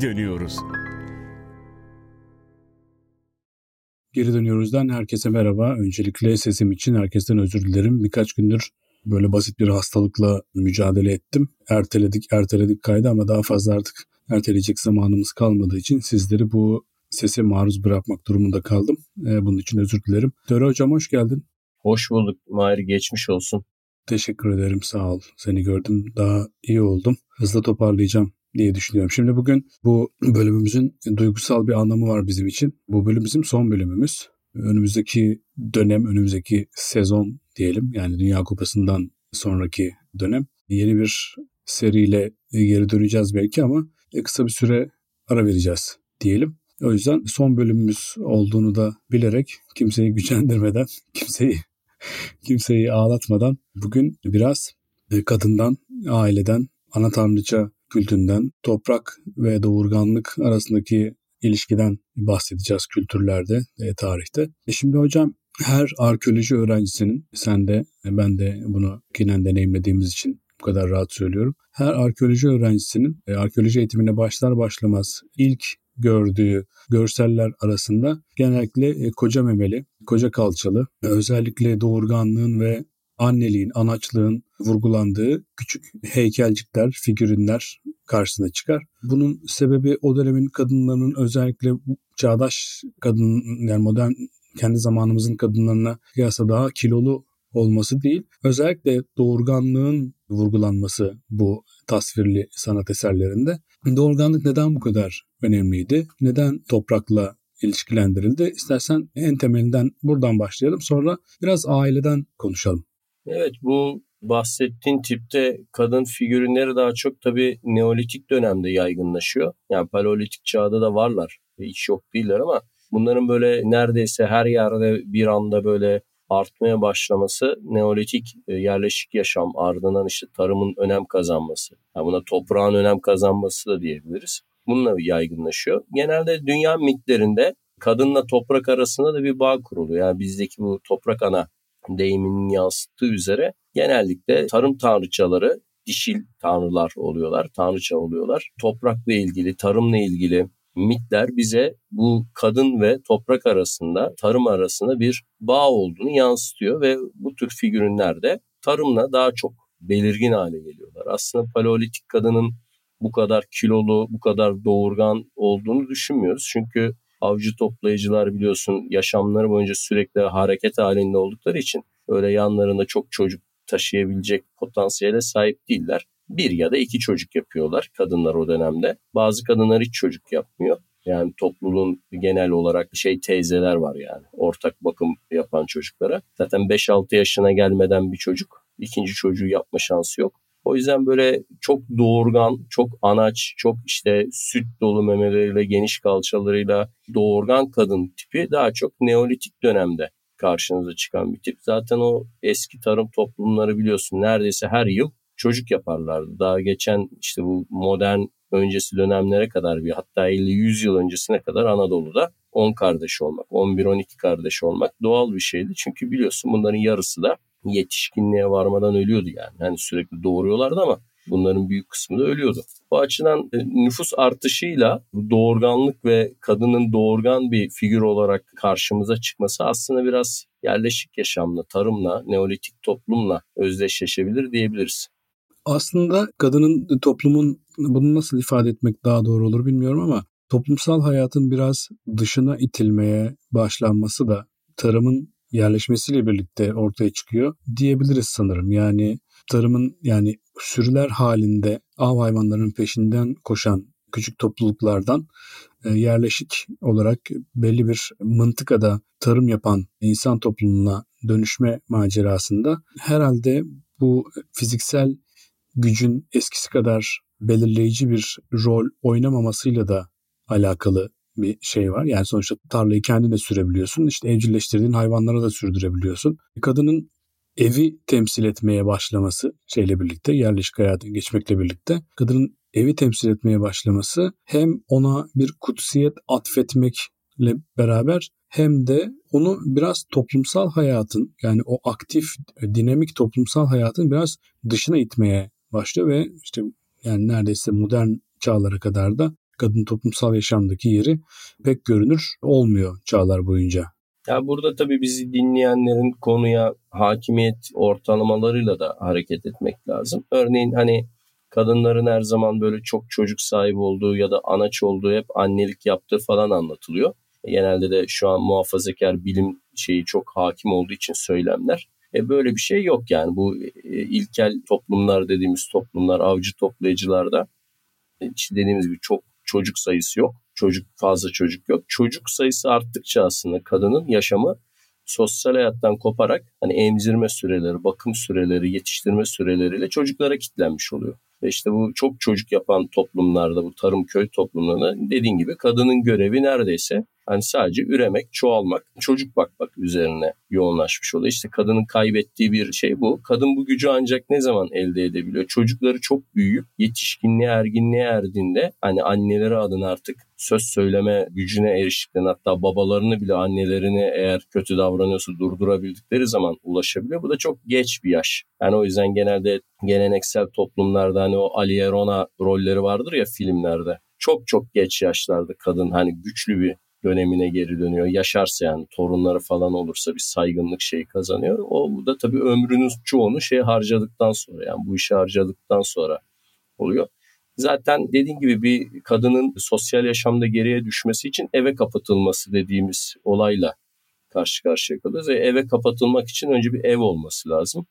geri dönüyoruz. Geri dönüyoruzdan herkese merhaba. Öncelikle sesim için herkesten özür dilerim. Birkaç gündür böyle basit bir hastalıkla mücadele ettim. Erteledik, erteledik kaydı ama daha fazla artık erteleyecek zamanımız kalmadığı için sizleri bu sese maruz bırakmak durumunda kaldım. Ee, bunun için özür dilerim. Döre Hocam hoş geldin. Hoş bulduk Mahir geçmiş olsun. Teşekkür ederim sağ ol. Seni gördüm daha iyi oldum. Hızlı toparlayacağım diye düşünüyorum. Şimdi bugün bu bölümümüzün duygusal bir anlamı var bizim için. Bu bölüm bizim son bölümümüz. Önümüzdeki dönem, önümüzdeki sezon diyelim yani Dünya Kupası'ndan sonraki dönem yeni bir seriyle geri döneceğiz belki ama kısa bir süre ara vereceğiz diyelim. O yüzden son bölümümüz olduğunu da bilerek kimseyi gücendirmeden, kimseyi kimseyi ağlatmadan bugün biraz kadından, aileden, ana tanrıça kültünden, toprak ve doğurganlık arasındaki ilişkiden bahsedeceğiz kültürlerde, e, tarihte. E şimdi hocam her arkeoloji öğrencisinin, sen de ben de bunu kinen deneyimlediğimiz için bu kadar rahat söylüyorum. Her arkeoloji öğrencisinin e, arkeoloji eğitimine başlar başlamaz ilk gördüğü görseller arasında genellikle e, koca memeli, koca kalçalı, özellikle doğurganlığın ve anneliğin, anaçlığın vurgulandığı küçük heykelcikler, figürinler karşısına çıkar. Bunun sebebi o dönemin kadınlarının özellikle çağdaş kadın yani modern kendi zamanımızın kadınlarına kıyasla daha kilolu olması değil, özellikle doğurganlığın vurgulanması bu tasvirli sanat eserlerinde. Doğurganlık neden bu kadar önemliydi? Neden toprakla ilişkilendirildi? İstersen en temelinden buradan başlayalım. Sonra biraz aileden konuşalım. Evet bu bahsettiğin tipte kadın figürleri daha çok tabii Neolitik dönemde yaygınlaşıyor. Yani Paleolitik çağda da varlar. Hiç yok değiller ama bunların böyle neredeyse her yerde bir anda böyle artmaya başlaması Neolitik e, yerleşik yaşam ardından işte tarımın önem kazanması. Yani buna toprağın önem kazanması da diyebiliriz. Bununla yaygınlaşıyor. Genelde dünya mitlerinde kadınla toprak arasında da bir bağ kuruluyor. Yani bizdeki bu toprak ana deyiminin yansıttığı üzere genellikle tarım tanrıçaları dişil tanrılar oluyorlar, tanrıça oluyorlar. Toprakla ilgili, tarımla ilgili mitler bize bu kadın ve toprak arasında, tarım arasında bir bağ olduğunu yansıtıyor ve bu tür figürünler de tarımla daha çok belirgin hale geliyorlar. Aslında paleolitik kadının bu kadar kilolu, bu kadar doğurgan olduğunu düşünmüyoruz. Çünkü avcı toplayıcılar biliyorsun yaşamları boyunca sürekli hareket halinde oldukları için öyle yanlarında çok çocuk taşıyabilecek potansiyele sahip değiller. Bir ya da iki çocuk yapıyorlar kadınlar o dönemde. Bazı kadınlar hiç çocuk yapmıyor. Yani topluluğun genel olarak şey teyzeler var yani ortak bakım yapan çocuklara. Zaten 5-6 yaşına gelmeden bir çocuk ikinci çocuğu yapma şansı yok. O yüzden böyle çok doğurgan, çok anaç, çok işte süt dolu memeleriyle, geniş kalçalarıyla doğurgan kadın tipi daha çok Neolitik dönemde karşınıza çıkan bir tip. Zaten o eski tarım toplumları biliyorsun neredeyse her yıl çocuk yaparlardı. Daha geçen işte bu modern öncesi dönemlere kadar bir hatta 50-100 yıl öncesine kadar Anadolu'da 10 kardeş olmak, 11-12 kardeş olmak doğal bir şeydi. Çünkü biliyorsun bunların yarısı da yetişkinliğe varmadan ölüyordu yani. Yani sürekli doğuruyorlardı ama bunların büyük kısmı da ölüyordu. Bu açıdan e, nüfus artışıyla doğurganlık ve kadının doğurgan bir figür olarak karşımıza çıkması aslında biraz yerleşik yaşamla, tarımla, neolitik toplumla özdeşleşebilir diyebiliriz. Aslında kadının toplumun bunu nasıl ifade etmek daha doğru olur bilmiyorum ama toplumsal hayatın biraz dışına itilmeye başlanması da tarımın yerleşmesiyle birlikte ortaya çıkıyor diyebiliriz sanırım. Yani tarımın yani sürüler halinde av hayvanlarının peşinden koşan küçük topluluklardan e, yerleşik olarak belli bir mıntıkada tarım yapan insan toplumuna dönüşme macerasında herhalde bu fiziksel gücün eskisi kadar belirleyici bir rol oynamamasıyla da alakalı bir şey var. Yani sonuçta tarlayı kendin de sürebiliyorsun. İşte evcilleştirdiğin hayvanlara da sürdürebiliyorsun. Kadının evi temsil etmeye başlaması şeyle birlikte yerleşik hayata geçmekle birlikte kadının evi temsil etmeye başlaması hem ona bir kutsiyet atfetmekle beraber hem de onu biraz toplumsal hayatın yani o aktif dinamik toplumsal hayatın biraz dışına itmeye başlıyor ve işte yani neredeyse modern çağlara kadar da kadın toplumsal yaşamdaki yeri pek görünür olmuyor çağlar boyunca. Ya burada tabii bizi dinleyenlerin konuya hakimiyet ortalamalarıyla da hareket etmek lazım. Örneğin hani kadınların her zaman böyle çok çocuk sahibi olduğu ya da anaç olduğu hep annelik yaptığı falan anlatılıyor. Genelde de şu an muhafazakar bilim şeyi çok hakim olduğu için söylemler. E böyle bir şey yok yani bu e, ilkel toplumlar dediğimiz toplumlar avcı toplayıcılarda e, dediğimiz gibi çok çocuk sayısı yok. Çocuk fazla çocuk yok. Çocuk sayısı arttıkça aslında kadının yaşamı sosyal hayattan koparak hani emzirme süreleri, bakım süreleri, yetiştirme süreleriyle çocuklara kitlenmiş oluyor. Ve işte bu çok çocuk yapan toplumlarda, bu tarım köy toplumlarında dediğin gibi kadının görevi neredeyse Hani sadece üremek, çoğalmak, çocuk bakmak üzerine yoğunlaşmış oluyor. İşte kadının kaybettiği bir şey bu. Kadın bu gücü ancak ne zaman elde edebiliyor? Çocukları çok büyüyüp yetişkinliğe, erginliğe erdiğinde hani anneleri adına artık söz söyleme gücüne eriştiklerini hatta babalarını bile annelerini eğer kötü davranıyorsa durdurabildikleri zaman ulaşabiliyor. Bu da çok geç bir yaş. Yani o yüzden genelde geleneksel toplumlarda hani o Ali Erona rolleri vardır ya filmlerde. Çok çok geç yaşlarda kadın hani güçlü bir dönemine geri dönüyor. Yaşarsa yani torunları falan olursa bir saygınlık şeyi kazanıyor. O da tabii ömrünün çoğunu şey harcadıktan sonra yani bu işi harcadıktan sonra oluyor. Zaten dediğim gibi bir kadının sosyal yaşamda geriye düşmesi için eve kapatılması dediğimiz olayla karşı karşıya kalıyoruz. E, eve kapatılmak için önce bir ev olması lazım.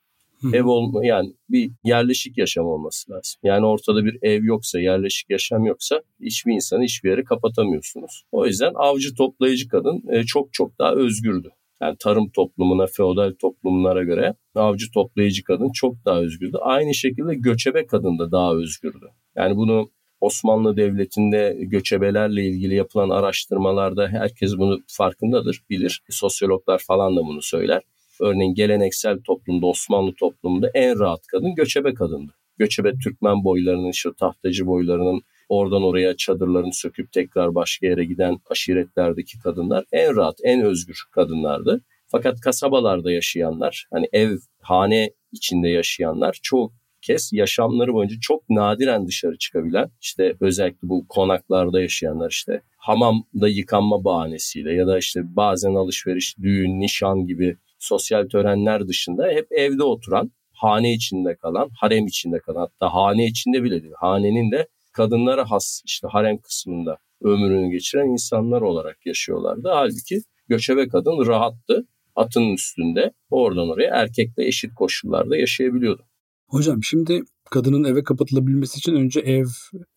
Ev olma yani bir yerleşik yaşam olması lazım. Yani ortada bir ev yoksa, yerleşik yaşam yoksa hiçbir insanı hiçbir yere kapatamıyorsunuz. O yüzden avcı toplayıcı kadın e, çok çok daha özgürdü. Yani tarım toplumuna, feodal toplumlara göre avcı toplayıcı kadın çok daha özgürdü. Aynı şekilde göçebe kadın da daha özgürdü. Yani bunu Osmanlı Devleti'nde göçebelerle ilgili yapılan araştırmalarda herkes bunu farkındadır, bilir. Sosyologlar falan da bunu söyler. Örneğin geleneksel toplumda, Osmanlı toplumunda en rahat kadın göçebe kadındı. Göçebe Türkmen boylarının, şu tahtacı boylarının oradan oraya çadırlarını söküp tekrar başka yere giden aşiretlerdeki kadınlar en rahat, en özgür kadınlardı. Fakat kasabalarda yaşayanlar, hani ev, hane içinde yaşayanlar çok kez yaşamları boyunca çok nadiren dışarı çıkabilen işte özellikle bu konaklarda yaşayanlar işte hamamda yıkanma bahanesiyle ya da işte bazen alışveriş, düğün, nişan gibi sosyal törenler dışında hep evde oturan, hane içinde kalan, harem içinde kalan hatta hane içinde bile değil. Hanenin de kadınlara has işte harem kısmında ömrünü geçiren insanlar olarak yaşıyorlardı. Halbuki göçebe kadın rahattı atının üstünde oradan oraya erkekle eşit koşullarda yaşayabiliyordu. Hocam şimdi kadının eve kapatılabilmesi için önce ev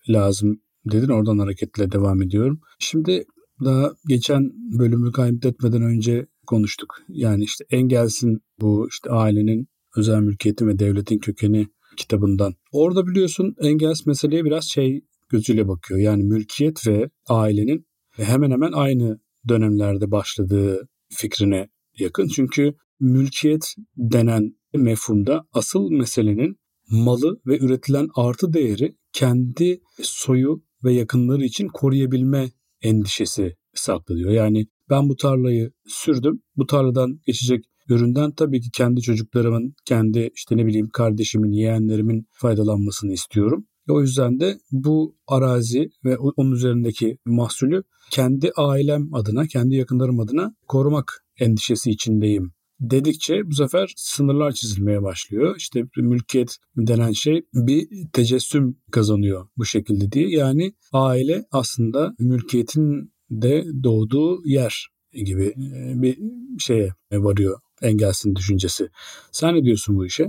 lazım dedin oradan hareketle devam ediyorum. Şimdi daha geçen bölümü kaybetmeden önce konuştuk. Yani işte Engels'in bu işte ailenin özel mülkiyetin ve devletin kökeni kitabından. Orada biliyorsun Engels meseleye biraz şey gözüyle bakıyor. Yani mülkiyet ve ailenin hemen hemen aynı dönemlerde başladığı fikrine yakın. Çünkü mülkiyet denen mefhumda asıl meselenin malı ve üretilen artı değeri kendi soyu ve yakınları için koruyabilme endişesi saklıyor. Yani ben bu tarlayı sürdüm. Bu tarladan geçecek üründen tabii ki kendi çocuklarımın, kendi işte ne bileyim kardeşimin, yeğenlerimin faydalanmasını istiyorum. O yüzden de bu arazi ve onun üzerindeki mahsulü kendi ailem adına, kendi yakınlarım adına korumak endişesi içindeyim dedikçe bu sefer sınırlar çizilmeye başlıyor. İşte mülkiyet denen şey bir tecessüm kazanıyor bu şekilde diye. Yani aile aslında mülkiyetin de doğduğu yer gibi e, bir şeye varıyor Engels'in düşüncesi. Sen ne diyorsun bu işe?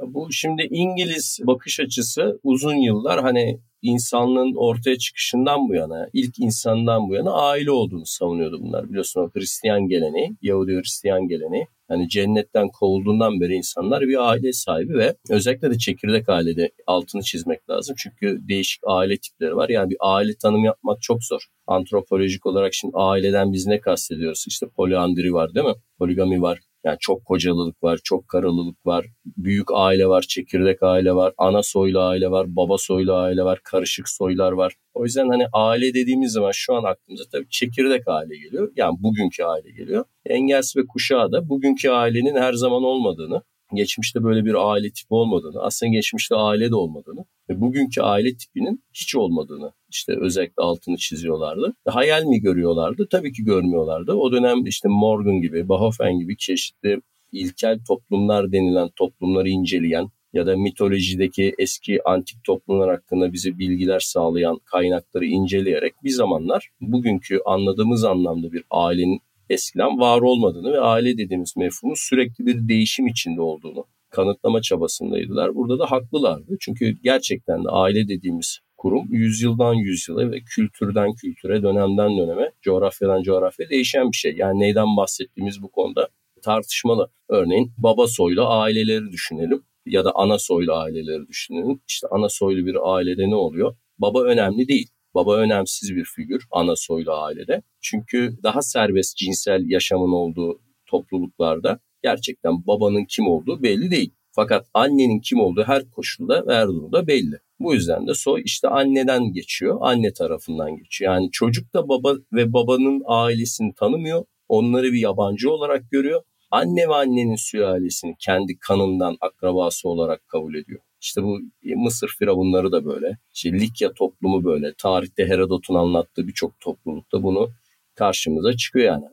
Bu şimdi İngiliz bakış açısı uzun yıllar hani insanlığın ortaya çıkışından bu yana, ilk insandan bu yana aile olduğunu savunuyordu bunlar. Biliyorsun o Hristiyan geleneği, Yahudi Hristiyan geleneği. Yani cennetten kovulduğundan beri insanlar bir aile sahibi ve özellikle de çekirdek ailede altını çizmek lazım. Çünkü değişik aile tipleri var. Yani bir aile tanımı yapmak çok zor. Antropolojik olarak şimdi aileden biz ne kastediyoruz? İşte poliandri var değil mi? Poligami var. Yani çok kocalılık var, çok karalılık var, büyük aile var, çekirdek aile var, ana soylu aile var, baba soylu aile var, karışık soylar var. O yüzden hani aile dediğimiz zaman şu an aklımıza tabii çekirdek aile geliyor. Yani bugünkü aile geliyor. Engels ve kuşağı da bugünkü ailenin her zaman olmadığını, geçmişte böyle bir aile tipi olmadığını, aslında geçmişte aile de olmadığını, bugünkü aile tipinin hiç olmadığını işte özellikle altını çiziyorlardı. Hayal mi görüyorlardı? Tabii ki görmüyorlardı. O dönem işte Morgan gibi, Bahofen gibi çeşitli ilkel toplumlar denilen toplumları inceleyen ya da mitolojideki eski antik toplumlar hakkında bize bilgiler sağlayan kaynakları inceleyerek bir zamanlar bugünkü anladığımız anlamda bir ailenin eskiden var olmadığını ve aile dediğimiz mefhumun sürekli bir değişim içinde olduğunu kanıtlama çabasındaydılar. Burada da haklılardı. Çünkü gerçekten de aile dediğimiz kurum yüzyıldan yüzyıla ve kültürden kültüre, dönemden döneme, coğrafyadan coğrafya değişen bir şey. Yani neyden bahsettiğimiz bu konuda tartışmalı. Örneğin baba soylu aileleri düşünelim ya da ana soylu aileleri düşünelim. İşte ana soylu bir ailede ne oluyor? Baba önemli değil. Baba önemsiz bir figür ana soylu ailede. Çünkü daha serbest cinsel yaşamın olduğu topluluklarda gerçekten babanın kim olduğu belli değil. Fakat annenin kim olduğu her koşulda ve her durumda belli. Bu yüzden de soy işte anneden geçiyor, anne tarafından geçiyor. Yani çocuk da baba ve babanın ailesini tanımıyor, onları bir yabancı olarak görüyor. Anne ve annenin sülalesini kendi kanından akrabası olarak kabul ediyor. İşte bu Mısır firavunları da böyle. İşte Likya toplumu böyle. Tarihte Herodot'un anlattığı birçok toplulukta bunu karşımıza çıkıyor yani.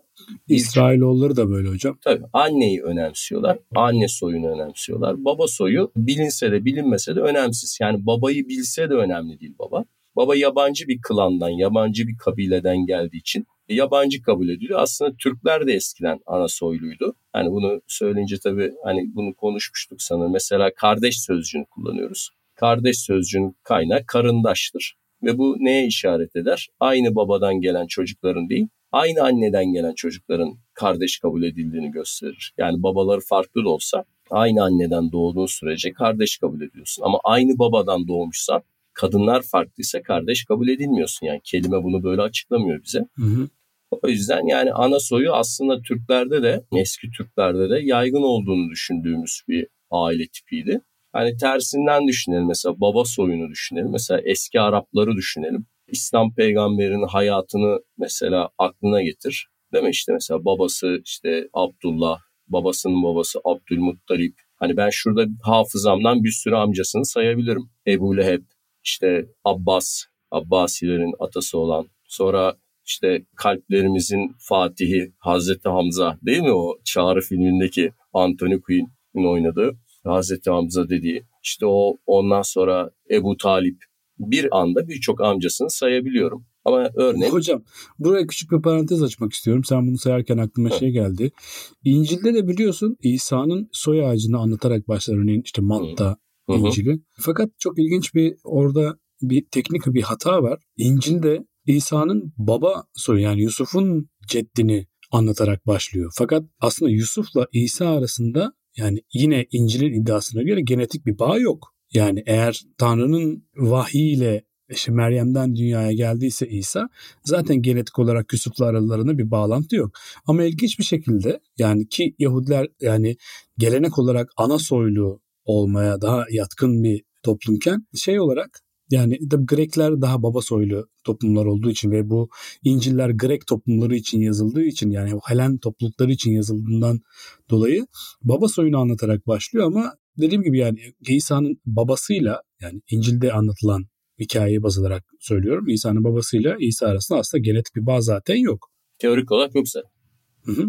İsrailoğulları da böyle hocam. Tabii anneyi önemsiyorlar. Anne soyunu önemsiyorlar. Baba soyu bilinse de bilinmese de önemsiz. Yani babayı bilse de önemli değil baba. Baba yabancı bir klandan, yabancı bir kabileden geldiği için yabancı kabul ediliyor. Aslında Türkler de eskiden ana soyluydu. Hani bunu söyleyince tabii hani bunu konuşmuştuk sanırım. Mesela kardeş sözcüğünü kullanıyoruz. Kardeş sözcüğünün kaynağı karındaştır. Ve bu neye işaret eder? Aynı babadan gelen çocukların değil, aynı anneden gelen çocukların kardeş kabul edildiğini gösterir. Yani babaları farklı da olsa aynı anneden doğduğun sürece kardeş kabul ediyorsun. Ama aynı babadan doğmuşsan kadınlar farklıysa kardeş kabul edilmiyorsun. Yani kelime bunu böyle açıklamıyor bize. Hı hı. O yüzden yani ana soyu aslında Türklerde de eski Türklerde de yaygın olduğunu düşündüğümüz bir aile tipiydi. Hani tersinden düşünelim mesela baba soyunu düşünelim. Mesela eski Arapları düşünelim. İslam peygamberinin hayatını mesela aklına getir. Değil mi? İşte mesela babası işte Abdullah, babasının babası Abdülmuttalip. Hani ben şurada hafızamdan bir sürü amcasını sayabilirim. Ebu Leheb, işte Abbas, Abbasilerin atası olan. Sonra işte kalplerimizin Fatihi Hazreti Hamza değil mi o Çağrı filmindeki Anthony Quinn'in oynadığı Hazreti Hamza dediği. İşte o ondan sonra Ebu Talip bir anda birçok amcasını sayabiliyorum. Ama örneğin... Hocam buraya küçük bir parantez açmak istiyorum. Sen bunu sayarken aklıma Hı. şey geldi. İncil'de de biliyorsun İsa'nın soy ağacını anlatarak başlar. Örneğin işte Matta Hı. İncil'i. Fakat çok ilginç bir orada bir teknik bir hata var. İncil'de İsa'nın baba soyu yani Yusuf'un ceddini anlatarak başlıyor. Fakat aslında Yusuf'la İsa arasında yani yine İncil'in iddiasına göre genetik bir bağ yok. Yani eğer Tanrı'nın vahiyle işte Meryem'den dünyaya geldiyse İsa zaten genetik olarak Yusuf'la aralarında bir bağlantı yok. Ama ilginç bir şekilde yani ki Yahudiler yani gelenek olarak ana soylu olmaya daha yatkın bir toplumken şey olarak yani tabii Grekler daha baba soylu toplumlar olduğu için ve bu İncil'ler Grek toplumları için yazıldığı için yani Helen toplulukları için yazıldığından dolayı baba soyunu anlatarak başlıyor ama dediğim gibi yani İsa'nın babasıyla yani İncil'de anlatılan hikayeyi baz alarak söylüyorum. İsa'nın babasıyla İsa arasında aslında genetik bir bağ zaten yok. Teorik olarak yoksa. Hı hı.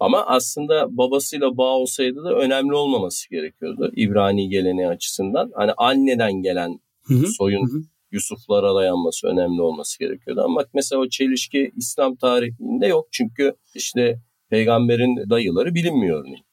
Ama aslında babasıyla bağ olsaydı da önemli olmaması gerekiyordu İbrani geleneği açısından. Hani anneden gelen hı hı. soyun hı hı. Yusuflara dayanması önemli olması gerekiyordu. Ama mesela o çelişki İslam tarihinde yok. Çünkü işte peygamberin dayıları bilinmiyor örneğin.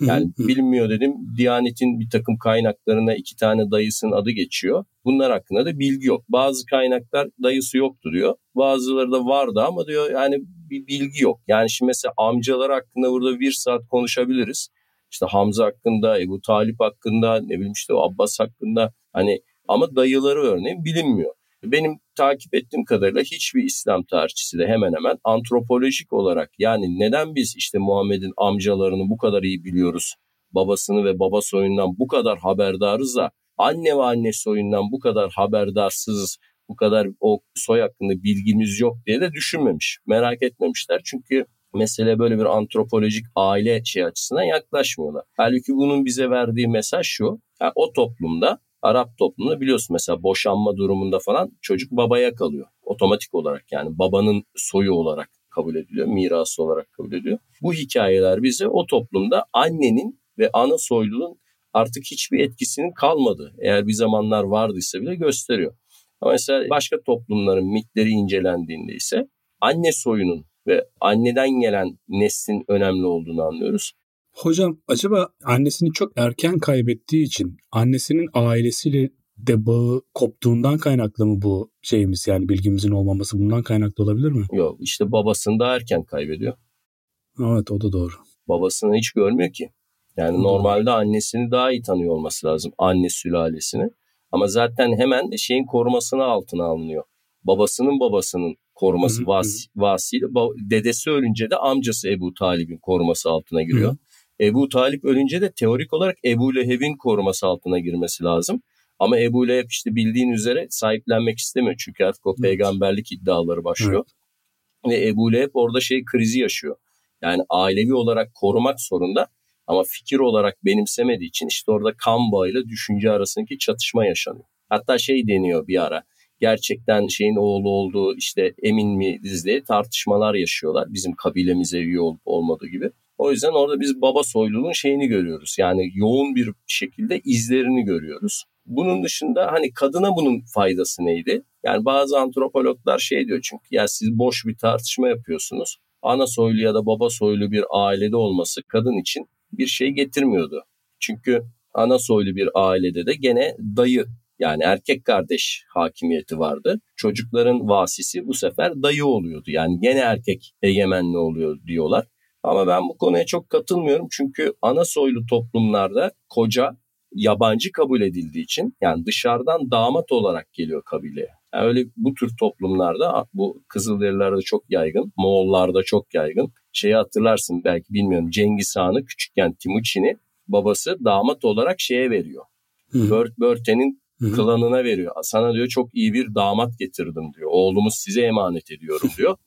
Yani bilinmiyor dedim. Diyanet'in bir takım kaynaklarına iki tane dayısının adı geçiyor. Bunlar hakkında da bilgi yok. Bazı kaynaklar dayısı yoktu diyor. Bazıları da vardı ama diyor yani bir bilgi yok. Yani şimdi mesela amcalar hakkında burada bir saat konuşabiliriz. İşte Hamza hakkında, Ebu Talip hakkında, ne bileyim işte Abbas hakkında. Hani ama dayıları örneğin bilinmiyor. Benim takip ettiğim kadarıyla hiçbir İslam tarihçisi de hemen hemen antropolojik olarak yani neden biz işte Muhammed'in amcalarını bu kadar iyi biliyoruz, babasını ve baba soyundan bu kadar haberdarız da anne ve anne soyundan bu kadar haberdarsızız, bu kadar o soy hakkında bilgimiz yok diye de düşünmemiş, merak etmemişler. Çünkü mesele böyle bir antropolojik aile şey açısından yaklaşmıyorlar. Halbuki bunun bize verdiği mesaj şu, yani o toplumda Arap toplumunda biliyorsun mesela boşanma durumunda falan çocuk babaya kalıyor. Otomatik olarak yani babanın soyu olarak kabul ediliyor, mirası olarak kabul ediliyor. Bu hikayeler bize o toplumda annenin ve ana soyluluğun artık hiçbir etkisinin kalmadı. Eğer bir zamanlar vardıysa bile gösteriyor. Ama mesela başka toplumların mitleri incelendiğinde ise anne soyunun ve anneden gelen neslin önemli olduğunu anlıyoruz. Hocam acaba annesini çok erken kaybettiği için annesinin ailesiyle de bağı koptuğundan kaynaklı mı bu şeyimiz yani bilgimizin olmaması bundan kaynaklı olabilir mi? Yok işte babasını da erken kaybediyor. Evet o da doğru. Babasını hiç görmüyor ki. Yani normalde annesini daha iyi tanıyor olması lazım. Anne sülalesini. Ama zaten hemen şeyin korumasını altına alınıyor. Babasının babasının koruması vas, vasiyle. Dedesi ölünce de amcası Ebu Talib'in koruması altına giriyor. Hı. Ebu Talip ölünce de teorik olarak Ebu Leheb'in koruması altına girmesi lazım. Ama Ebu Leheb işte bildiğin üzere sahiplenmek istemiyor. Çünkü artık o peygamberlik iddiaları başlıyor. Evet. Ve Ebu Leheb orada şey krizi yaşıyor. Yani ailevi olarak korumak zorunda ama fikir olarak benimsemediği için işte orada kan bağıyla düşünce arasındaki çatışma yaşanıyor. Hatta şey deniyor bir ara gerçekten şeyin oğlu olduğu işte emin miyiz diye tartışmalar yaşıyorlar. Bizim kabilemize üye olup olmadığı gibi. O yüzden orada biz baba soyluluğun şeyini görüyoruz. Yani yoğun bir şekilde izlerini görüyoruz. Bunun dışında hani kadına bunun faydası neydi? Yani bazı antropologlar şey diyor çünkü ya siz boş bir tartışma yapıyorsunuz. Ana soylu ya da baba soylu bir ailede olması kadın için bir şey getirmiyordu. Çünkü ana soylu bir ailede de gene dayı yani erkek kardeş hakimiyeti vardı. Çocukların vasisi bu sefer dayı oluyordu. Yani gene erkek egemenli oluyor diyorlar. Ama ben bu konuya çok katılmıyorum. Çünkü ana soylu toplumlarda koca yabancı kabul edildiği için yani dışarıdan damat olarak geliyor kabileye. Yani öyle bu tür toplumlarda bu Kızılderililerde çok yaygın, Moğollarda çok yaygın. Şeyi hatırlarsın belki bilmiyorum Cengiz Han'ı küçükken Timuçin'i babası damat olarak şeye veriyor. Bört, Börte'nin klanına veriyor. Sana diyor çok iyi bir damat getirdim diyor. Oğlumuz size emanet ediyorum diyor.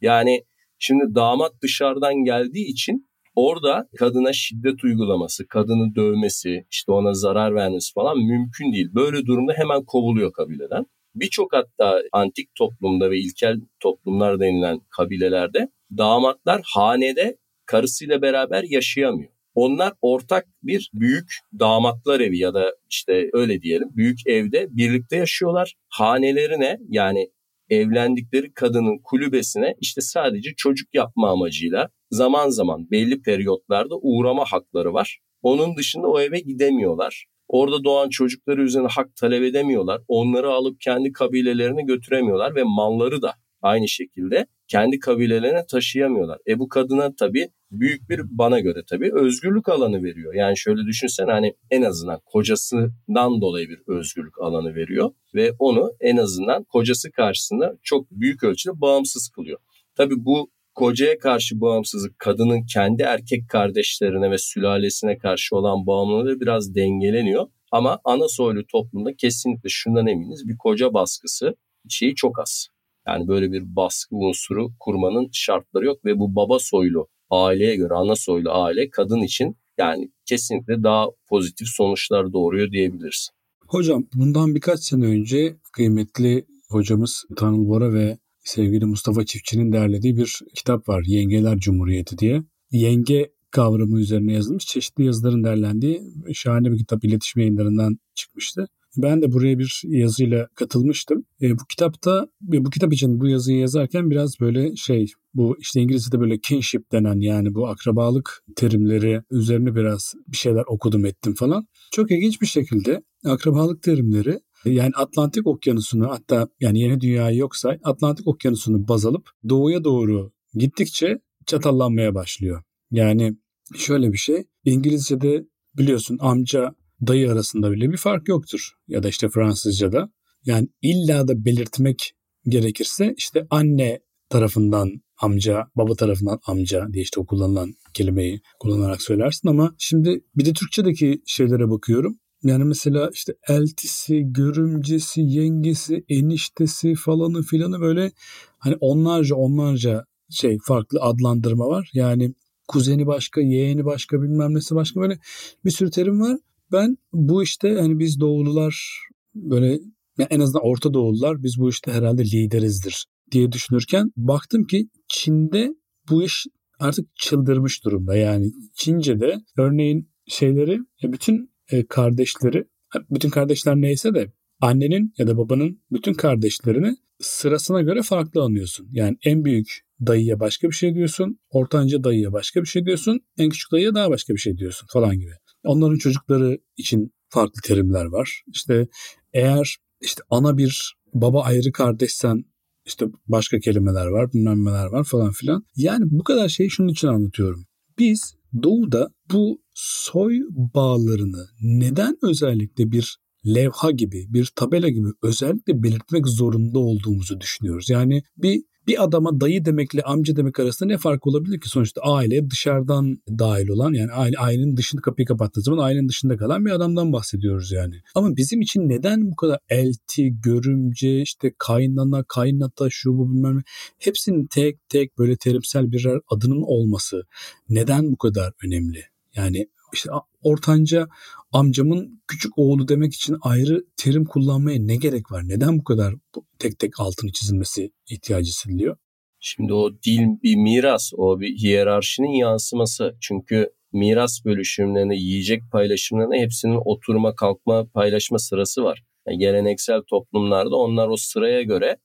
Yani şimdi damat dışarıdan geldiği için orada kadına şiddet uygulaması, kadını dövmesi, işte ona zarar vermesi falan mümkün değil. Böyle durumda hemen kovuluyor kabileden. Birçok hatta antik toplumda ve ilkel toplumlar denilen kabilelerde damatlar hanede karısıyla beraber yaşayamıyor. Onlar ortak bir büyük damatlar evi ya da işte öyle diyelim büyük evde birlikte yaşıyorlar. Hanelerine yani evlendikleri kadının kulübesine işte sadece çocuk yapma amacıyla zaman zaman belli periyotlarda uğrama hakları var. Onun dışında o eve gidemiyorlar. Orada doğan çocukları üzerine hak talep edemiyorlar. Onları alıp kendi kabilelerine götüremiyorlar ve malları da aynı şekilde kendi kabilelerine taşıyamıyorlar. E bu kadına tabii büyük bir bana göre tabii özgürlük alanı veriyor. Yani şöyle düşünsen hani en azından kocasından dolayı bir özgürlük alanı veriyor ve onu en azından kocası karşısında çok büyük ölçüde bağımsız kılıyor. Tabii bu kocaya karşı bağımsızlık kadının kendi erkek kardeşlerine ve sülalesine karşı olan bağımlılığı biraz dengeleniyor. Ama ana soylu toplumda kesinlikle şundan eminiz bir koca baskısı şeyi çok az. Yani böyle bir baskı unsuru kurmanın şartları yok ve bu baba soylu aileye göre ana soylu aile kadın için yani kesinlikle daha pozitif sonuçlar doğuruyor diyebiliriz. Hocam bundan birkaç sene önce kıymetli hocamız Tanıl Bora ve sevgili Mustafa Çiftçi'nin derlediği bir kitap var. Yengeler Cumhuriyeti diye. Yenge kavramı üzerine yazılmış çeşitli yazıların derlendiği şahane bir kitap iletişim yayınlarından çıkmıştı. Ben de buraya bir yazıyla katılmıştım. E, bu kitapta bu kitap için bu yazıyı yazarken biraz böyle şey bu işte İngilizce'de böyle kinship denen yani bu akrabalık terimleri üzerine biraz bir şeyler okudum ettim falan. Çok ilginç bir şekilde akrabalık terimleri yani Atlantik Okyanusu'nu hatta yani yeni dünyayı yoksa Atlantik Okyanusu'nu baz alıp doğuya doğru gittikçe çatallanmaya başlıyor. Yani şöyle bir şey İngilizce'de biliyorsun amca dayı arasında bile bir fark yoktur. Ya da işte Fransızca'da. Yani illa da belirtmek gerekirse işte anne tarafından amca, baba tarafından amca diye işte o kullanılan kelimeyi kullanarak söylersin ama şimdi bir de Türkçedeki şeylere bakıyorum. Yani mesela işte eltisi, görümcesi, yengesi, eniştesi falanı filanı böyle hani onlarca onlarca şey farklı adlandırma var. Yani kuzeni başka, yeğeni başka bilmem nesi başka böyle bir sürü terim var. Ben bu işte hani biz doğulular böyle yani en azından Orta Doğulular biz bu işte herhalde liderizdir diye düşünürken baktım ki Çin'de bu iş artık çıldırmış durumda. Yani Çince'de örneğin şeyleri bütün e, kardeşleri bütün kardeşler neyse de annenin ya da babanın bütün kardeşlerini sırasına göre farklı anlıyorsun. Yani en büyük dayıya başka bir şey diyorsun, ortanca dayıya başka bir şey diyorsun, en küçük dayıya daha başka bir şey diyorsun falan gibi. Onların çocukları için farklı terimler var. İşte eğer işte ana bir baba ayrı kardeşsen işte başka kelimeler var, bilmem neler var falan filan. Yani bu kadar şeyi şunun için anlatıyorum. Biz doğuda bu soy bağlarını neden özellikle bir levha gibi, bir tabela gibi özellikle belirtmek zorunda olduğumuzu düşünüyoruz. Yani bir bir adama dayı demekle amca demek arasında ne fark olabilir ki? Sonuçta aile dışarıdan dahil olan yani aile, ailenin dışında kapıyı kapattığı zaman ailenin dışında kalan bir adamdan bahsediyoruz yani. Ama bizim için neden bu kadar elti, görümce, işte kaynana, kaynata, şu bu bilmem ne hepsinin tek tek böyle terimsel birer adının olması neden bu kadar önemli? Yani işte ortanca amcamın küçük oğlu demek için ayrı terim kullanmaya ne gerek var? Neden bu kadar tek tek altını çizilmesi ihtiyacı hissediliyor? Şimdi o dil bir miras, o bir hiyerarşinin yansıması. Çünkü miras bölüşümlerine, yiyecek paylaşımlarına hepsinin oturma, kalkma, paylaşma sırası var. Yani geleneksel toplumlarda onlar o sıraya göre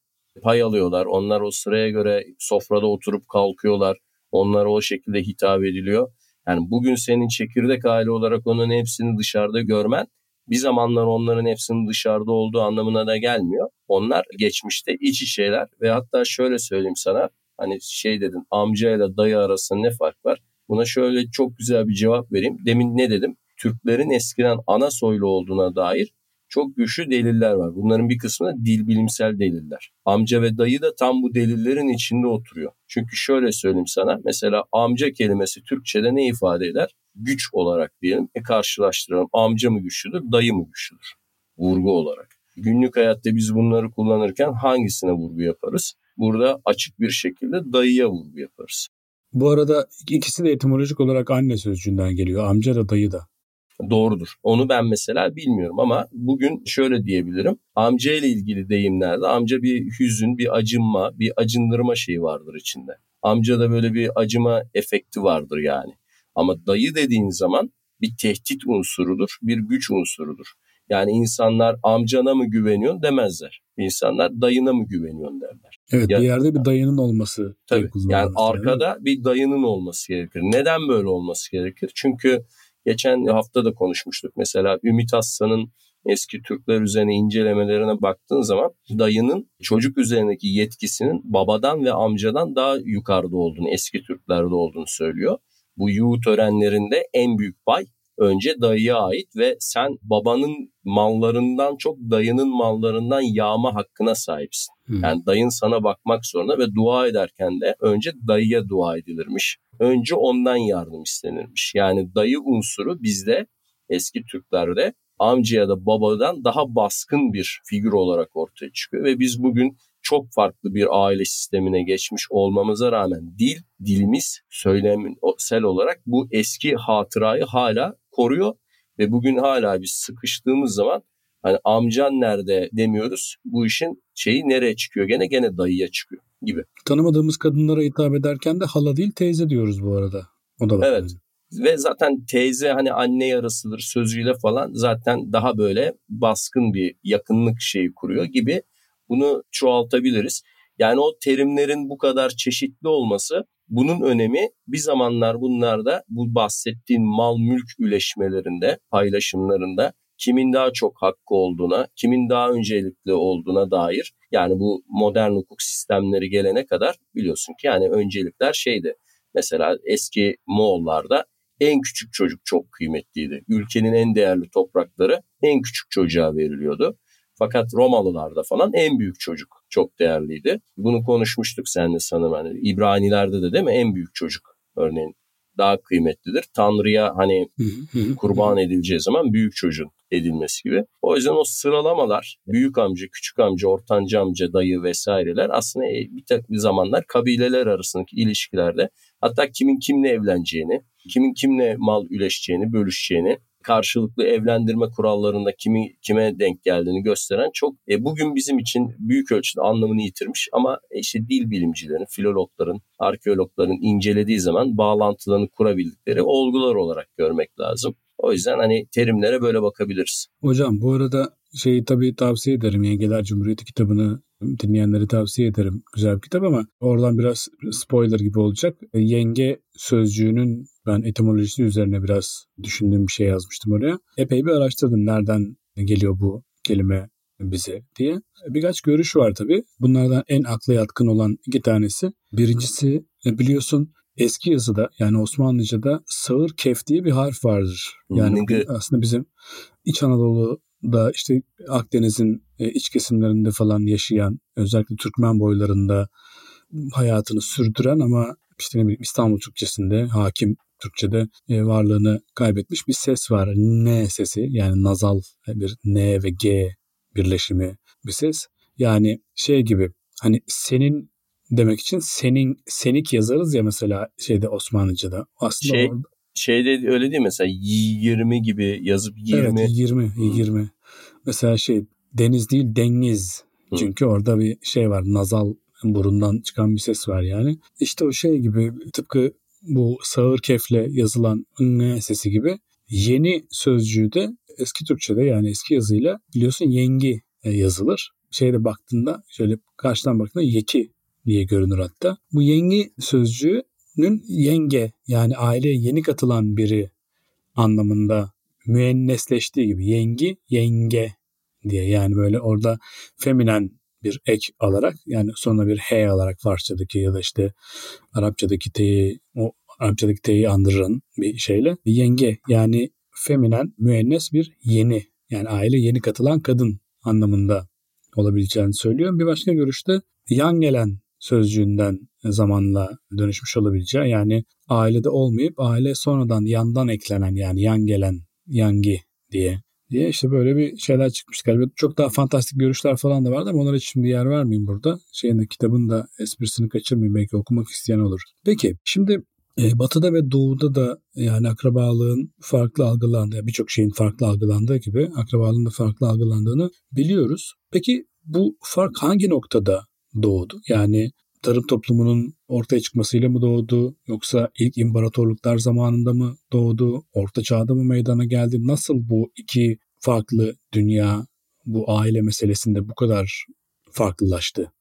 pay alıyorlar. Onlar o sıraya göre sofrada oturup kalkıyorlar. Onlara o şekilde hitap ediliyor. Yani bugün senin çekirdek aile olarak onun hepsini dışarıda görmen bir zamanlar onların hepsinin dışarıda olduğu anlamına da gelmiyor. Onlar geçmişte iç şeyler ve hatta şöyle söyleyeyim sana hani şey dedin amca ile dayı arasında ne fark var? Buna şöyle çok güzel bir cevap vereyim. Demin ne dedim? Türklerin eskiden ana soylu olduğuna dair çok güçlü deliller var. Bunların bir kısmı da dil bilimsel deliller. Amca ve dayı da tam bu delillerin içinde oturuyor. Çünkü şöyle söyleyeyim sana mesela amca kelimesi Türkçe'de ne ifade eder? Güç olarak diyelim. E karşılaştıralım. Amca mı güçlüdür, dayı mı güçlüdür? Vurgu olarak. Günlük hayatta biz bunları kullanırken hangisine vurgu yaparız? Burada açık bir şekilde dayıya vurgu yaparız. Bu arada ikisi de etimolojik olarak anne sözcüğünden geliyor. Amca da dayı da doğrudur. Onu ben mesela bilmiyorum ama bugün şöyle diyebilirim. Amca ile ilgili deyimlerde amca bir hüzün, bir acınma, bir acındırma şeyi vardır içinde. Amca da böyle bir acıma efekti vardır yani. Ama dayı dediğin zaman bir tehdit unsurudur, bir güç unsurudur. Yani insanlar amcana mı güveniyorsun demezler. İnsanlar dayına mı güveniyorsun derler. Evet yani, bir yerde bir dayının olması. Tabii yani arkada yani. bir dayının olması gerekir. Neden böyle olması gerekir? Çünkü Geçen hafta da konuşmuştuk. Mesela Ümit Aslan'ın eski Türkler üzerine incelemelerine baktığın zaman dayının çocuk üzerindeki yetkisinin babadan ve amcadan daha yukarıda olduğunu, eski Türklerde olduğunu söylüyor. Bu yuğu törenlerinde en büyük pay önce dayıya ait ve sen babanın mallarından çok dayının mallarından yağma hakkına sahipsin. Hmm. Yani dayın sana bakmak zorunda ve dua ederken de önce dayıya dua edilirmiş. Önce ondan yardım istenirmiş. Yani dayı unsuru bizde eski Türklerde amca ya da babadan daha baskın bir figür olarak ortaya çıkıyor ve biz bugün çok farklı bir aile sistemine geçmiş olmamıza rağmen dil, dilimiz söylemsel olarak bu eski hatırayı hala koruyor ve bugün hala biz sıkıştığımız zaman hani amcan nerede demiyoruz. Bu işin şeyi nereye çıkıyor gene gene dayıya çıkıyor gibi. Tanımadığımız kadınlara hitap ederken de hala değil teyze diyoruz bu arada. O da var. Evet. Ve zaten teyze hani anne yarısıdır sözüyle falan zaten daha böyle baskın bir yakınlık şeyi kuruyor gibi bunu çoğaltabiliriz. Yani o terimlerin bu kadar çeşitli olması bunun önemi bir zamanlar bunlarda bu bahsettiğin mal mülk üleşmelerinde, paylaşımlarında kimin daha çok hakkı olduğuna, kimin daha öncelikli olduğuna dair yani bu modern hukuk sistemleri gelene kadar biliyorsun ki yani öncelikler şeydi. Mesela eski Moğollarda en küçük çocuk çok kıymetliydi. Ülkenin en değerli toprakları en küçük çocuğa veriliyordu. Fakat Romalılarda falan en büyük çocuk çok değerliydi. Bunu konuşmuştuk seninle sanırım. Hani İbranilerde de değil mi en büyük çocuk örneğin daha kıymetlidir. Tanrı'ya hani kurban edileceği zaman büyük çocuğun edilmesi gibi. O yüzden o sıralamalar büyük amca, küçük amca, ortanca amca, dayı vesaireler aslında e, bir takım zamanlar kabileler arasındaki ilişkilerde hatta kimin kimle evleneceğini, kimin kimle mal üleşeceğini, bölüşeceğini karşılıklı evlendirme kurallarında kimi kime denk geldiğini gösteren çok e, bugün bizim için büyük ölçüde anlamını yitirmiş ama e, işte dil bilimcilerin, filologların, arkeologların incelediği zaman bağlantılarını kurabildikleri olgular olarak görmek lazım. O yüzden hani terimlere böyle bakabiliriz. Hocam bu arada şeyi tabii tavsiye ederim. Yengeler Cumhuriyeti kitabını dinleyenlere tavsiye ederim. Güzel bir kitap ama oradan biraz spoiler gibi olacak. Yenge sözcüğünün ben etimolojisi üzerine biraz düşündüğüm bir şey yazmıştım oraya. Epey bir araştırdım nereden geliyor bu kelime bize diye. Birkaç görüş var tabii. Bunlardan en akla yatkın olan iki tanesi. Birincisi biliyorsun eski yazıda yani Osmanlıca'da sağır kef diye bir harf vardır. Yani aslında bizim İç Anadolu'da işte Akdeniz'in e, iç kesimlerinde falan yaşayan özellikle Türkmen boylarında hayatını sürdüren ama işte ne bileyim İstanbul Türkçesinde hakim Türkçe'de e, varlığını kaybetmiş bir ses var. N sesi yani nazal bir N ve G birleşimi bir ses. Yani şey gibi hani senin demek için senin senik yazarız ya mesela şeyde Osmanlıca'da. Aslında şey, orada... şeyde öyle değil mesela 20 gibi yazıp 20. Evet 20 20. Mesela şey deniz değil deniz. Hı. Çünkü orada bir şey var nazal burundan çıkan bir ses var yani. İşte o şey gibi tıpkı bu sağır kefle yazılan ın sesi gibi yeni sözcüğü de eski Türkçe'de yani eski yazıyla biliyorsun yengi e, yazılır. Şeyde baktığında şöyle karşıdan baktığında yeki diye görünür hatta. Bu yengi sözcüğünün yenge yani aileye yeni katılan biri anlamında müennesleştiği gibi yengi yenge diye yani böyle orada feminen bir ek alarak yani sonra bir he alarak Farsçadaki ya da işte Arapçadaki t'yi o Arapçadaki t'yi andırın bir şeyle yenge yani feminen müennes bir yeni yani aile yeni katılan kadın anlamında olabileceğini söylüyor. Bir başka görüşte yan gelen sözcüğünden zamanla dönüşmüş olabileceği yani ailede olmayıp aile sonradan yandan eklenen yani yan gelen yangi diye diye işte böyle bir şeyler çıkmış galiba. Çok daha fantastik görüşler falan da vardı ama onlara şimdi yer vermeyeyim burada. Şeyin de kitabın da esprisini kaçırmayayım belki okumak isteyen olur. Peki şimdi e, batı'da ve doğuda da yani akrabalığın farklı algılandığı, birçok şeyin farklı algılandığı gibi akrabalığın da farklı algılandığını biliyoruz. Peki bu fark hangi noktada doğdu? Yani tarım toplumunun ortaya çıkmasıyla mı doğdu yoksa ilk imparatorluklar zamanında mı doğdu? Orta çağda mı meydana geldi? Nasıl bu iki farklı dünya bu aile meselesinde bu kadar farklılaştı?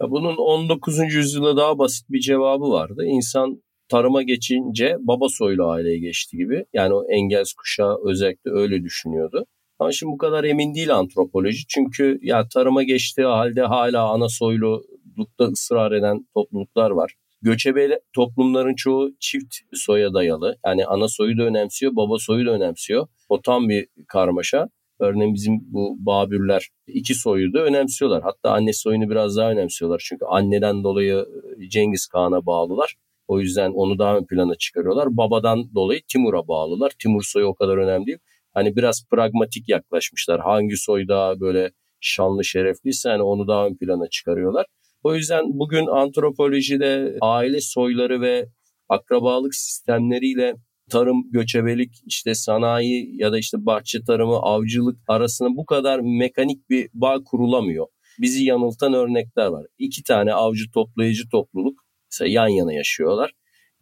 Bunun 19. yüzyılda daha basit bir cevabı vardı. İnsan tarıma geçince baba soylu aileye geçti gibi. Yani o Engels kuşağı özellikle öyle düşünüyordu. Ama şimdi bu kadar emin değil antropoloji. Çünkü ya tarıma geçtiği halde hala ana soylulukta ısrar eden topluluklar var. Göçebe toplumların çoğu çift soya dayalı. Yani ana soyu da önemsiyor, baba soyu da önemsiyor. O tam bir karmaşa. Örneğin bizim bu Babürler iki soyu da önemsiyorlar. Hatta anne soyunu biraz daha önemsiyorlar. Çünkü anneden dolayı Cengiz Kağan'a bağlılar. O yüzden onu daha ön plana çıkarıyorlar. Babadan dolayı Timur'a bağlılar. Timur soyu o kadar önemli değil. Hani biraz pragmatik yaklaşmışlar. Hangi soy daha böyle şanlı şerefliyse hani onu daha ön plana çıkarıyorlar. O yüzden bugün antropolojide aile soyları ve akrabalık sistemleriyle tarım, göçebelik, işte sanayi ya da işte bahçe tarımı, avcılık arasında bu kadar mekanik bir bağ kurulamıyor. Bizi yanıltan örnekler var. İki tane avcı toplayıcı topluluk mesela yan yana yaşıyorlar.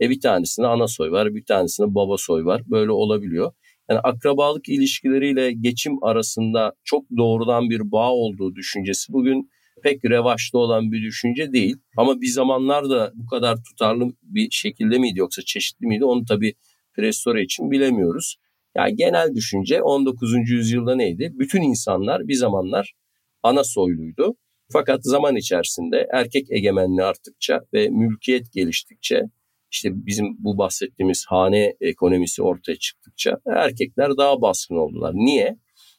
E bir tanesinde ana soy var, bir tanesinde baba soy var. Böyle olabiliyor. Yani akrabalık ilişkileriyle geçim arasında çok doğrudan bir bağ olduğu düşüncesi bugün pek revaçta olan bir düşünce değil. Ama bir zamanlar da bu kadar tutarlı bir şekilde miydi yoksa çeşitli miydi onu tabii Prestore için bilemiyoruz. Yani genel düşünce 19. yüzyılda neydi? Bütün insanlar bir zamanlar ana soyluydu. Fakat zaman içerisinde erkek egemenliği arttıkça ve mülkiyet geliştikçe işte bizim bu bahsettiğimiz hane ekonomisi ortaya çıktıkça erkekler daha baskın oldular. Niye?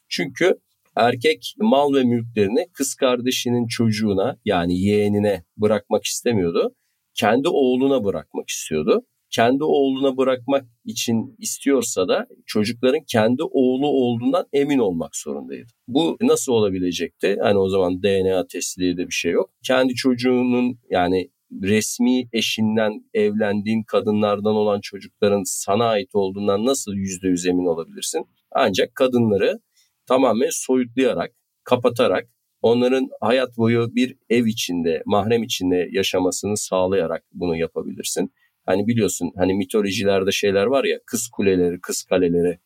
Çünkü erkek mal ve mülklerini kız kardeşinin çocuğuna yani yeğenine bırakmak istemiyordu. Kendi oğluna bırakmak istiyordu. Kendi oğluna bırakmak için istiyorsa da çocukların kendi oğlu olduğundan emin olmak zorundaydı. Bu nasıl olabilecekti? Hani o zaman DNA testi diye de bir şey yok. Kendi çocuğunun yani resmi eşinden evlendiğin kadınlardan olan çocukların sana ait olduğundan nasıl yüzde yüz emin olabilirsin? Ancak kadınları tamamen soyutlayarak, kapatarak, onların hayat boyu bir ev içinde, mahrem içinde yaşamasını sağlayarak bunu yapabilirsin. Hani biliyorsun hani mitolojilerde şeyler var ya kız kuleleri, kız kaleleri.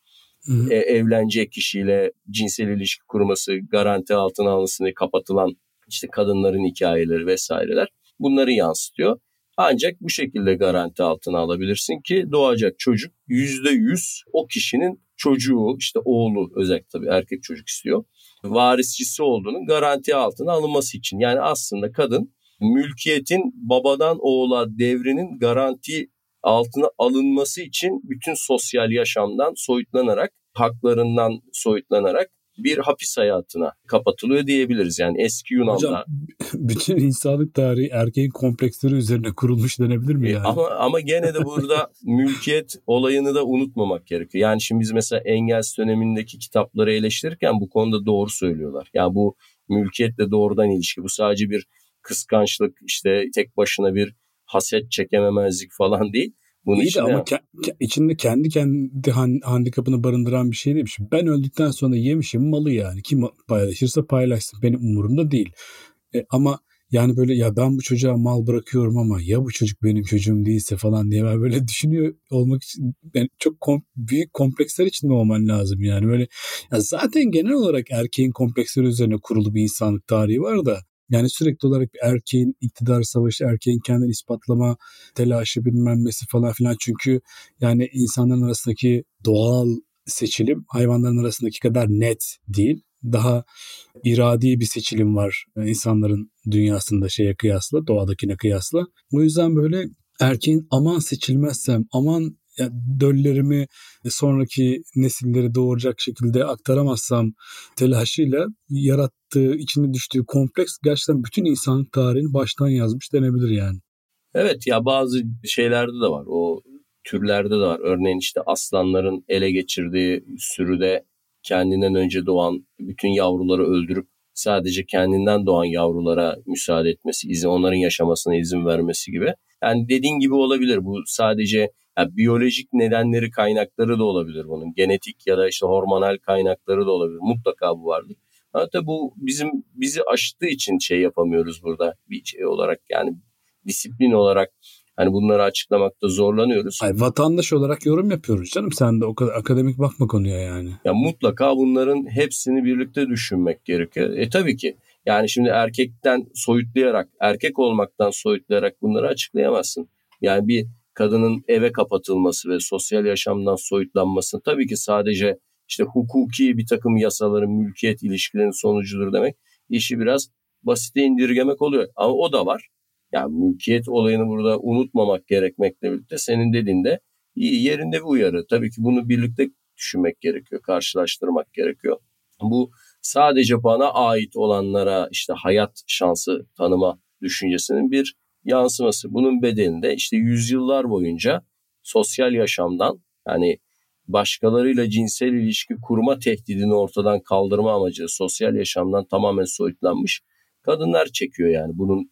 E, evlenecek kişiyle cinsel ilişki kurması, garanti altına almasını kapatılan işte kadınların hikayeleri vesaireler bunları yansıtıyor. Ancak bu şekilde garanti altına alabilirsin ki doğacak çocuk yüzde yüz o kişinin çocuğu işte oğlu özellikle tabii erkek çocuk istiyor. Varisçisi olduğunun garanti altına alınması için. Yani aslında kadın mülkiyetin babadan oğula devrinin garanti altına alınması için bütün sosyal yaşamdan soyutlanarak, haklarından soyutlanarak bir hapis hayatına kapatılıyor diyebiliriz. Yani eski Yunan'da. Hocam, bütün insanlık tarihi erkeğin kompleksleri üzerine kurulmuş denebilir mi e, yani? Ama, ama gene de burada mülkiyet olayını da unutmamak gerekiyor. Yani şimdi biz mesela Engels dönemindeki kitapları eleştirirken bu konuda doğru söylüyorlar. Yani bu mülkiyetle doğrudan ilişki. Bu sadece bir kıskançlık işte tek başına bir haset çekememezlik falan değil. Bunun İyi de ama ke- içinde kendi kendi handikapını barındıran bir şey değilmiş. Ben öldükten sonra yemişim malı yani. Kim paylaşırsa paylaşsın. Benim umurumda değil. E, ama yani böyle ya ben bu çocuğa mal bırakıyorum ama ya bu çocuk benim çocuğum değilse falan diye ben böyle düşünüyor olmak için yani çok kom- büyük kompleksler içinde olman lazım yani böyle ya zaten genel olarak erkeğin kompleksleri üzerine kurulu bir insanlık tarihi var da yani sürekli olarak bir erkeğin iktidar savaşı, erkeğin kendini ispatlama telaşı bilmem nesi falan filan. Çünkü yani insanların arasındaki doğal seçilim hayvanların arasındaki kadar net değil. Daha iradi bir seçilim var insanların dünyasında şeye kıyasla, doğadakine kıyasla. O yüzden böyle erkeğin aman seçilmezsem, aman yani döllerimi sonraki nesilleri doğuracak şekilde aktaramazsam telaşıyla yarattığı, içine düştüğü kompleks gerçekten bütün insanlık tarihini baştan yazmış denebilir yani. Evet ya bazı şeylerde de var. O türlerde de var. Örneğin işte aslanların ele geçirdiği sürüde kendinden önce doğan bütün yavruları öldürüp sadece kendinden doğan yavrulara müsaade etmesi, izin onların yaşamasına izin vermesi gibi. Yani dediğin gibi olabilir. Bu sadece yani biyolojik nedenleri kaynakları da olabilir bunun. Genetik ya da işte hormonal kaynakları da olabilir. Mutlaka bu vardır. Hatta bu bizim bizi aştığı için şey yapamıyoruz burada bir şey olarak yani disiplin olarak hani bunları açıklamakta zorlanıyoruz. Ay, vatandaş olarak yorum yapıyoruz canım. Sen de o kadar akademik bakma konuya yani. Ya mutlaka bunların hepsini birlikte düşünmek gerekiyor. E tabii ki. Yani şimdi erkekten soyutlayarak, erkek olmaktan soyutlayarak bunları açıklayamazsın. Yani bir kadının eve kapatılması ve sosyal yaşamdan soyutlanması tabii ki sadece işte hukuki bir takım yasaların mülkiyet ilişkilerinin sonucudur demek işi biraz basite indirgemek oluyor. Ama o da var. Yani mülkiyet olayını burada unutmamak gerekmekle birlikte senin dediğinde iyi yerinde bir uyarı. Tabii ki bunu birlikte düşünmek gerekiyor, karşılaştırmak gerekiyor. Bu sadece bana ait olanlara işte hayat şansı tanıma düşüncesinin bir yansıması. Bunun bedelinde işte yüzyıllar boyunca sosyal yaşamdan yani başkalarıyla cinsel ilişki kurma tehdidini ortadan kaldırma amacı sosyal yaşamdan tamamen soyutlanmış kadınlar çekiyor yani bunun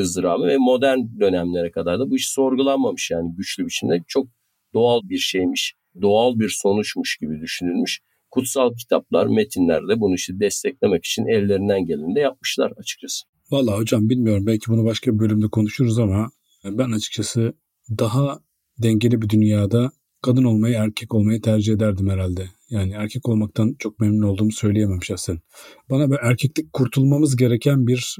ızdırabı ve modern dönemlere kadar da bu iş sorgulanmamış yani güçlü biçimde çok doğal bir şeymiş, doğal bir sonuçmuş gibi düşünülmüş. Kutsal kitaplar, metinlerde bunu işte desteklemek için ellerinden geleni de yapmışlar açıkçası. Vallahi hocam bilmiyorum belki bunu başka bir bölümde konuşuruz ama ben açıkçası daha dengeli bir dünyada kadın olmayı erkek olmayı tercih ederdim herhalde. Yani erkek olmaktan çok memnun olduğumu söyleyemem şahsen. Bana böyle erkeklik kurtulmamız gereken bir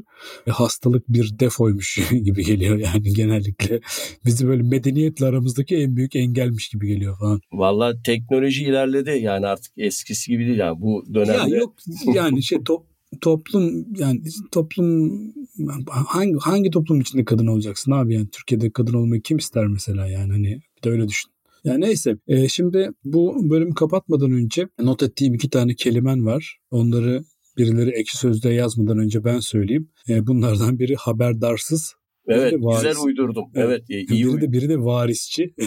hastalık, bir defoymuş gibi geliyor yani genellikle. Bizi böyle medeniyetle aramızdaki en büyük engelmiş gibi geliyor falan. Valla teknoloji ilerledi yani artık eskisi gibi değil yani bu dönemde. Ya yok yani şey top, toplum yani toplum hangi hangi toplum içinde kadın olacaksın abi yani Türkiye'de kadın olmayı kim ister mesela yani hani bir de öyle düşün. Yani neyse e, şimdi bu bölümü kapatmadan önce not ettiğim iki tane kelimen var. Onları birileri ekşi sözde yazmadan önce ben söyleyeyim. E, bunlardan biri haberdarsız Evet güzel uydurdum. Evet, evet iyi biri de biri de varisçi.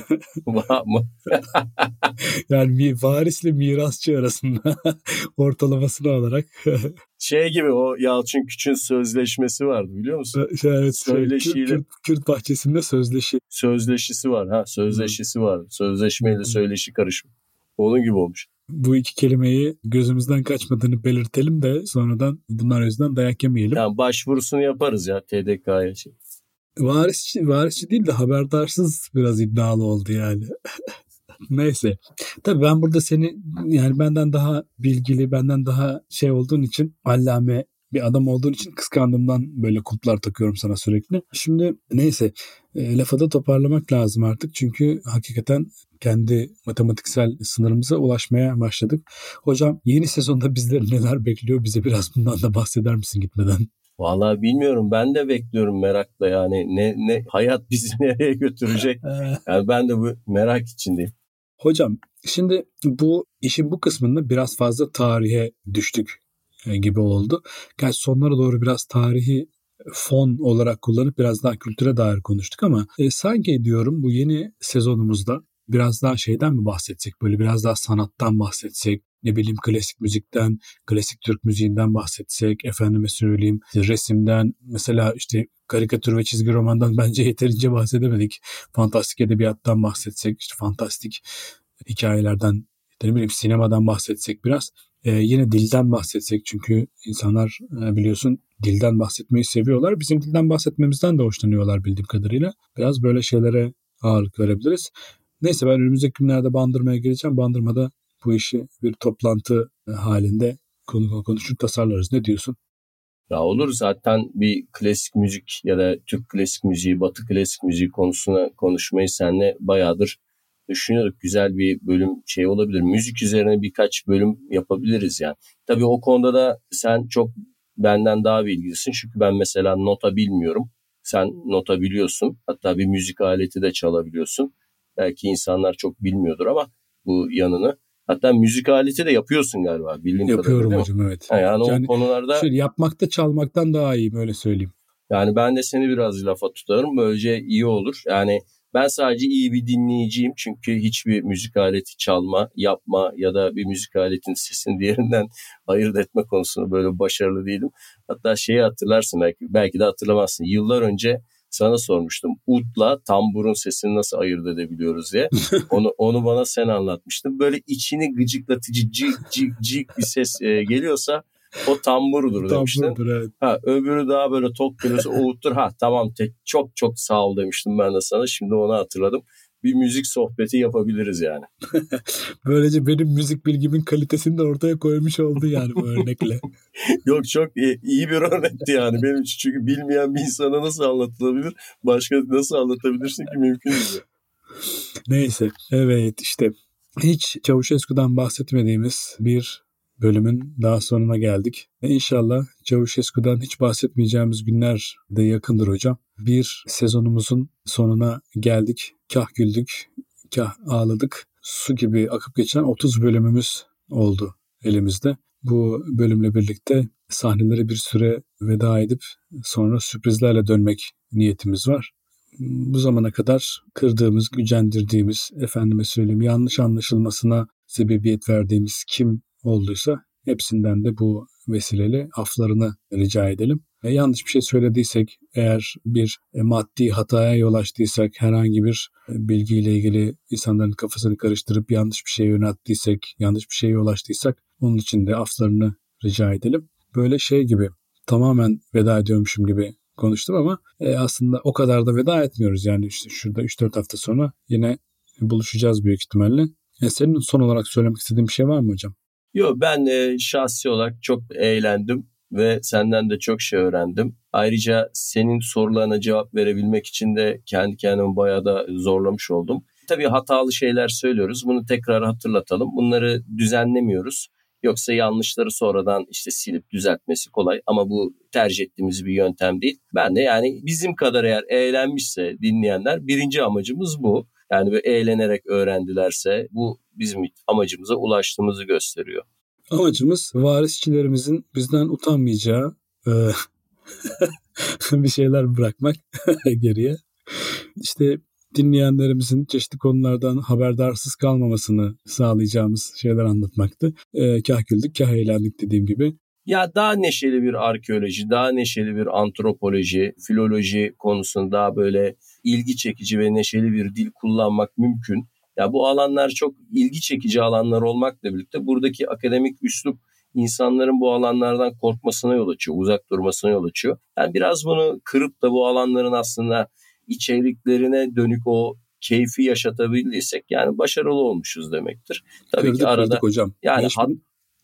yani bir varisle mirasçı arasında ortalamasını alarak. şey gibi o Yalçın Küçük'ün sözleşmesi vardı biliyor musun? Şey, evet. Şey, Söyleşiyle. Kürt, Kürt bahçesinde sözleşi. Sözleşisi var ha sözleşisi var. Sözleşmeyle söyleşi karışımı. Onun gibi olmuş. Bu iki kelimeyi gözümüzden kaçmadığını belirtelim de sonradan bunlar yüzünden dayak yemeyelim. Yani başvurusunu yaparız ya TDK'ya. Şey. Varisçi, varisçi değil de haberdarsız biraz iddialı oldu yani. Neyse. Tabii ben burada seni yani benden daha bilgili, benden daha şey olduğun için allame bir adam olduğun için kıskandığımdan böyle kulplar takıyorum sana sürekli. Şimdi neyse e, lafı da toparlamak lazım artık çünkü hakikaten kendi matematiksel sınırımıza ulaşmaya başladık. Hocam yeni sezonda bizleri neler bekliyor bize biraz bundan da bahseder misin gitmeden? Vallahi bilmiyorum. Ben de bekliyorum merakla yani. Ne ne hayat bizi nereye götürecek? yani ben de bu merak içindeyim. Hocam şimdi bu işin bu kısmında biraz fazla tarihe düştük e, gibi oldu. Gerçi sonlara doğru biraz tarihi fon olarak kullanıp biraz daha kültüre dair konuştuk ama e, sanki diyorum bu yeni sezonumuzda biraz daha şeyden mi bahsetsek? Böyle biraz daha sanattan bahsetsek, ne bileyim klasik müzikten, klasik Türk müziğinden bahsetsek, efendime söyleyeyim resimden, mesela işte karikatür ve çizgi romandan bence yeterince bahsedemedik. Fantastik edebiyattan bahsetsek, işte fantastik hikayelerden, ne bileyim sinemadan bahsetsek biraz. Ee, yine dilden bahsetsek çünkü insanlar e, biliyorsun dilden bahsetmeyi seviyorlar. Bizim dilden bahsetmemizden de hoşlanıyorlar bildiğim kadarıyla. Biraz böyle şeylere ağırlık verebiliriz. Neyse ben önümüzdeki günlerde Bandırma'ya geleceğim. Bandırma'da bu işi bir toplantı e, halinde konu konuşur tasarlarız. Ne diyorsun? Ya olur zaten bir klasik müzik ya da Türk klasik müziği, Batı klasik müziği konusuna konuşmayı seninle bayağıdır düşünüyorduk. Güzel bir bölüm şey olabilir. Müzik üzerine birkaç bölüm yapabiliriz yani. Tabii o konuda da sen çok benden daha bilgilisin. Çünkü ben mesela nota bilmiyorum. Sen nota biliyorsun. Hatta bir müzik aleti de çalabiliyorsun. Belki insanlar çok bilmiyordur ama bu yanını. Hatta müzik aleti de yapıyorsun galiba bildiğim Yapıyorum hocam evet. yani, yani o konularda... Şöyle yapmakta çalmaktan daha iyi böyle söyleyeyim. Yani ben de seni biraz lafa tutarım. Böylece iyi olur. Yani ben sadece iyi bir dinleyiciyim çünkü hiçbir müzik aleti çalma, yapma ya da bir müzik aletin sesini diğerinden ayırt etme konusunda böyle başarılı değilim. Hatta şeyi hatırlarsın belki, belki de hatırlamazsın. Yıllar önce sana sormuştum. Utla tamburun sesini nasıl ayırt edebiliyoruz diye. Onu onu bana sen anlatmıştın. Böyle içini gıcıklatıcı cik cik cik bir ses e, geliyorsa o tamburdur demiştin. Tamburdur evet. Ha, öbürü daha böyle tok geliyorsa uğuttur. Ha tamam te, çok çok sağ ol demiştim ben de sana. Şimdi onu hatırladım bir müzik sohbeti yapabiliriz yani. Böylece benim müzik bilgimin kalitesini de ortaya koymuş oldu yani bu örnekle. Yok çok iyi, iyi bir örnekti yani benim için. Çünkü bilmeyen bir insana nasıl anlatılabilir? Başka nasıl anlatabilirsin ki mümkün değil. Neyse evet işte hiç Çavuşesku'dan bahsetmediğimiz bir bölümün daha sonuna geldik. Ve inşallah Çavuşesku'dan hiç bahsetmeyeceğimiz günler de yakındır hocam. Bir sezonumuzun sonuna geldik. Kah güldük, kah ağladık. Su gibi akıp geçen 30 bölümümüz oldu elimizde. Bu bölümle birlikte sahnelere bir süre veda edip sonra sürprizlerle dönmek niyetimiz var. Bu zamana kadar kırdığımız, gücendirdiğimiz, efendime söyleyeyim yanlış anlaşılmasına sebebiyet verdiğimiz kim olduysa hepsinden de bu vesileyle aflarını rica edelim. E, yanlış bir şey söylediysek, eğer bir e, maddi hataya yol açtıysak, herhangi bir e, bilgiyle ilgili insanların kafasını karıştırıp yanlış bir şey yönelttiysek, yanlış bir şeye yol açtıysak onun için de aflarını rica edelim. Böyle şey gibi tamamen veda ediyormuşum gibi konuştum ama e, aslında o kadar da veda etmiyoruz. Yani işte şurada 3-4 hafta sonra yine buluşacağız büyük ihtimalle. E, senin son olarak söylemek istediğin bir şey var mı hocam? Yok ben e, şahsi olarak çok eğlendim ve senden de çok şey öğrendim. Ayrıca senin sorularına cevap verebilmek için de kendi kendimi bayağı da zorlamış oldum. Tabii hatalı şeyler söylüyoruz. Bunu tekrar hatırlatalım. Bunları düzenlemiyoruz. Yoksa yanlışları sonradan işte silip düzeltmesi kolay ama bu tercih ettiğimiz bir yöntem değil. Ben de yani bizim kadar eğer eğlenmişse dinleyenler birinci amacımız bu. Yani böyle eğlenerek öğrendilerse bu bizim amacımıza ulaştığımızı gösteriyor. Amacımız varisçilerimizin bizden utanmayacağı, e, bir şeyler bırakmak geriye. İşte dinleyenlerimizin çeşitli konulardan haberdarsız kalmamasını sağlayacağımız şeyler anlatmaktı. E, kah güldük kah eğlendik dediğim gibi. Ya daha neşeli bir arkeoloji, daha neşeli bir antropoloji, filoloji konusunda daha böyle ilgi çekici ve neşeli bir dil kullanmak mümkün. Ya bu alanlar çok ilgi çekici alanlar olmakla birlikte buradaki akademik üslup insanların bu alanlardan korkmasına yol açıyor, uzak durmasına yol açıyor. Yani biraz bunu kırıp da bu alanların aslında içeriklerine dönük o keyfi yaşatabildiysek yani başarılı olmuşuz demektir. Tabii kırdık, ki arada hocam. Yani 5000, hat,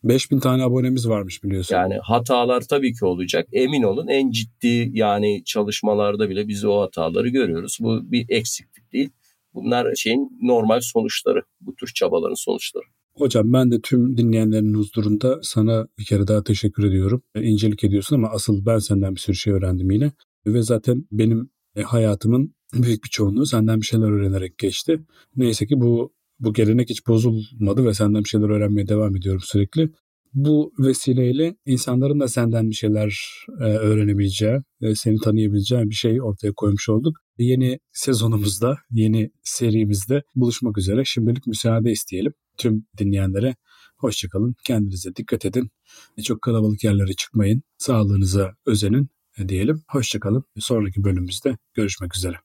5000 tane abonemiz varmış biliyorsun. Yani hatalar tabii ki olacak. Emin olun en ciddi yani çalışmalarda bile biz o hataları görüyoruz. Bu bir eksiklik değil. Bunlar şeyin normal sonuçları. Bu tür çabaların sonuçları. Hocam ben de tüm dinleyenlerin huzurunda sana bir kere daha teşekkür ediyorum. İncelik ediyorsun ama asıl ben senden bir sürü şey öğrendim yine. Ve zaten benim e, hayatımın büyük bir çoğunluğu senden bir şeyler öğrenerek geçti. Neyse ki bu bu gelenek hiç bozulmadı ve senden bir şeyler öğrenmeye devam ediyorum sürekli. Bu vesileyle insanların da senden bir şeyler e, öğrenebileceği, e, seni tanıyabileceği bir şey ortaya koymuş olduk. Yeni sezonumuzda, yeni serimizde buluşmak üzere. Şimdilik müsaade isteyelim tüm dinleyenlere. Hoşçakalın, kendinize dikkat edin. Çok kalabalık yerlere çıkmayın, sağlığınıza özenin diyelim. Hoşçakalın. Sonraki bölümümüzde görüşmek üzere.